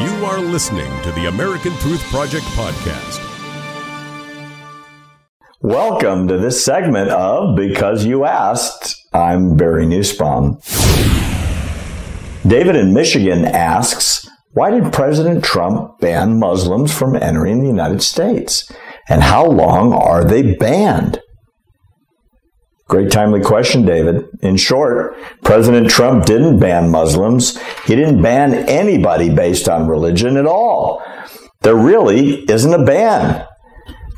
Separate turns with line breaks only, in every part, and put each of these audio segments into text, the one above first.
You are listening to the American Truth Project podcast.
Welcome to this segment of Because You Asked. I'm Barry Nussbaum. David in Michigan asks, why did President Trump ban Muslims from entering the United States? And how long are they banned? Great timely question, David. In short, President Trump didn't ban Muslims. He didn't ban anybody based on religion at all. There really isn't a ban.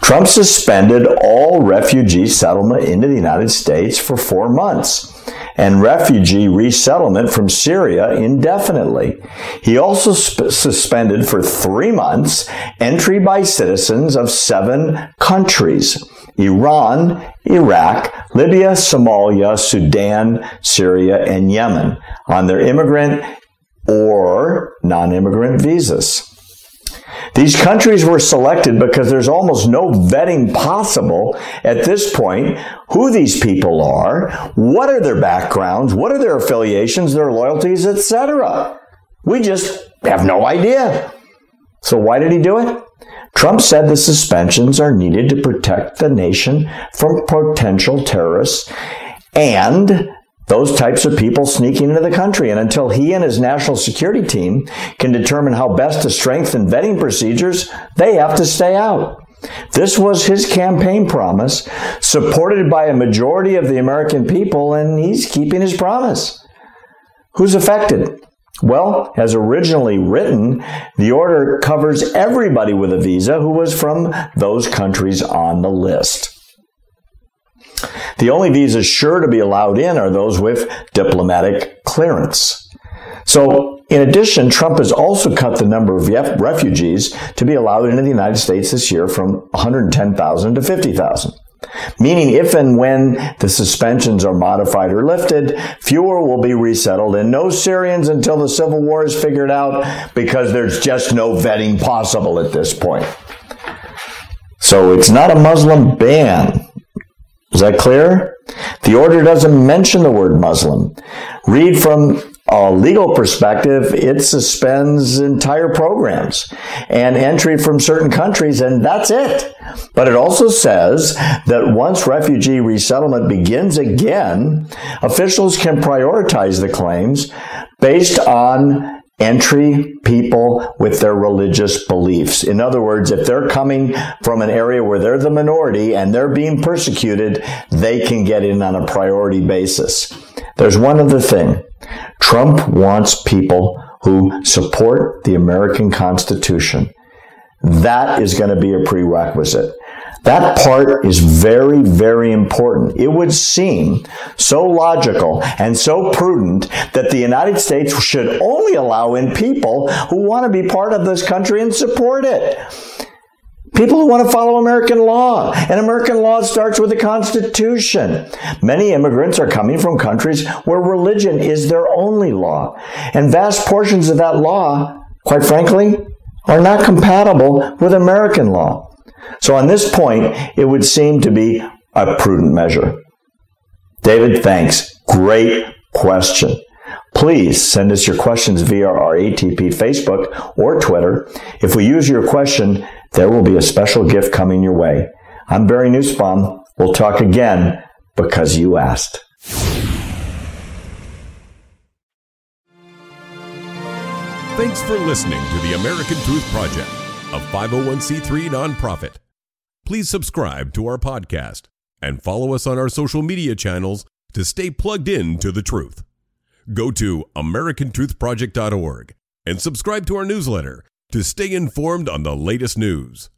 Trump suspended all refugee settlement into the United States for four months and refugee resettlement from Syria indefinitely. He also sp- suspended for three months entry by citizens of seven countries Iran, Iraq, Libya, Somalia, Sudan, Syria, and Yemen on their immigrant or non immigrant visas. These countries were selected because there's almost no vetting possible at this point who these people are, what are their backgrounds, what are their affiliations, their loyalties, etc. We just have no idea. So why did he do it? Trump said the suspensions are needed to protect the nation from potential terrorists and those types of people sneaking into the country. And until he and his national security team can determine how best to strengthen vetting procedures, they have to stay out. This was his campaign promise, supported by a majority of the American people, and he's keeping his promise. Who's affected? Well, as originally written, the order covers everybody with a visa who was from those countries on the list. The only visas sure to be allowed in are those with diplomatic clearance. So, in addition, Trump has also cut the number of refugees to be allowed into the United States this year from 110,000 to 50,000. Meaning, if and when the suspensions are modified or lifted, fewer will be resettled and no Syrians until the civil war is figured out because there's just no vetting possible at this point. So it's not a Muslim ban. Is that clear? The order doesn't mention the word Muslim. Read from a legal perspective, it suspends entire programs and entry from certain countries, and that's it. But it also says that once refugee resettlement begins again, officials can prioritize the claims based on entry people with their religious beliefs. In other words, if they're coming from an area where they're the minority and they're being persecuted, they can get in on a priority basis. There's one other thing. Trump wants people who support the American Constitution. That is going to be a prerequisite. That part is very, very important. It would seem so logical and so prudent that the United States should only allow in people who want to be part of this country and support it. People who want to follow American law. And American law starts with the Constitution. Many immigrants are coming from countries where religion is their only law. And vast portions of that law, quite frankly, are not compatible with American law. So on this point, it would seem to be a prudent measure. David, thanks. Great question. Please send us your questions via our ATP Facebook or Twitter. If we use your question, there will be a special gift coming your way. I'm Barry Nussbaum. We'll talk again because you asked.
Thanks for listening to the American Truth Project, a 501c3 nonprofit. Please subscribe to our podcast and follow us on our social media channels to stay plugged in to the truth. Go to americantruthproject.org and subscribe to our newsletter to stay informed on the latest news.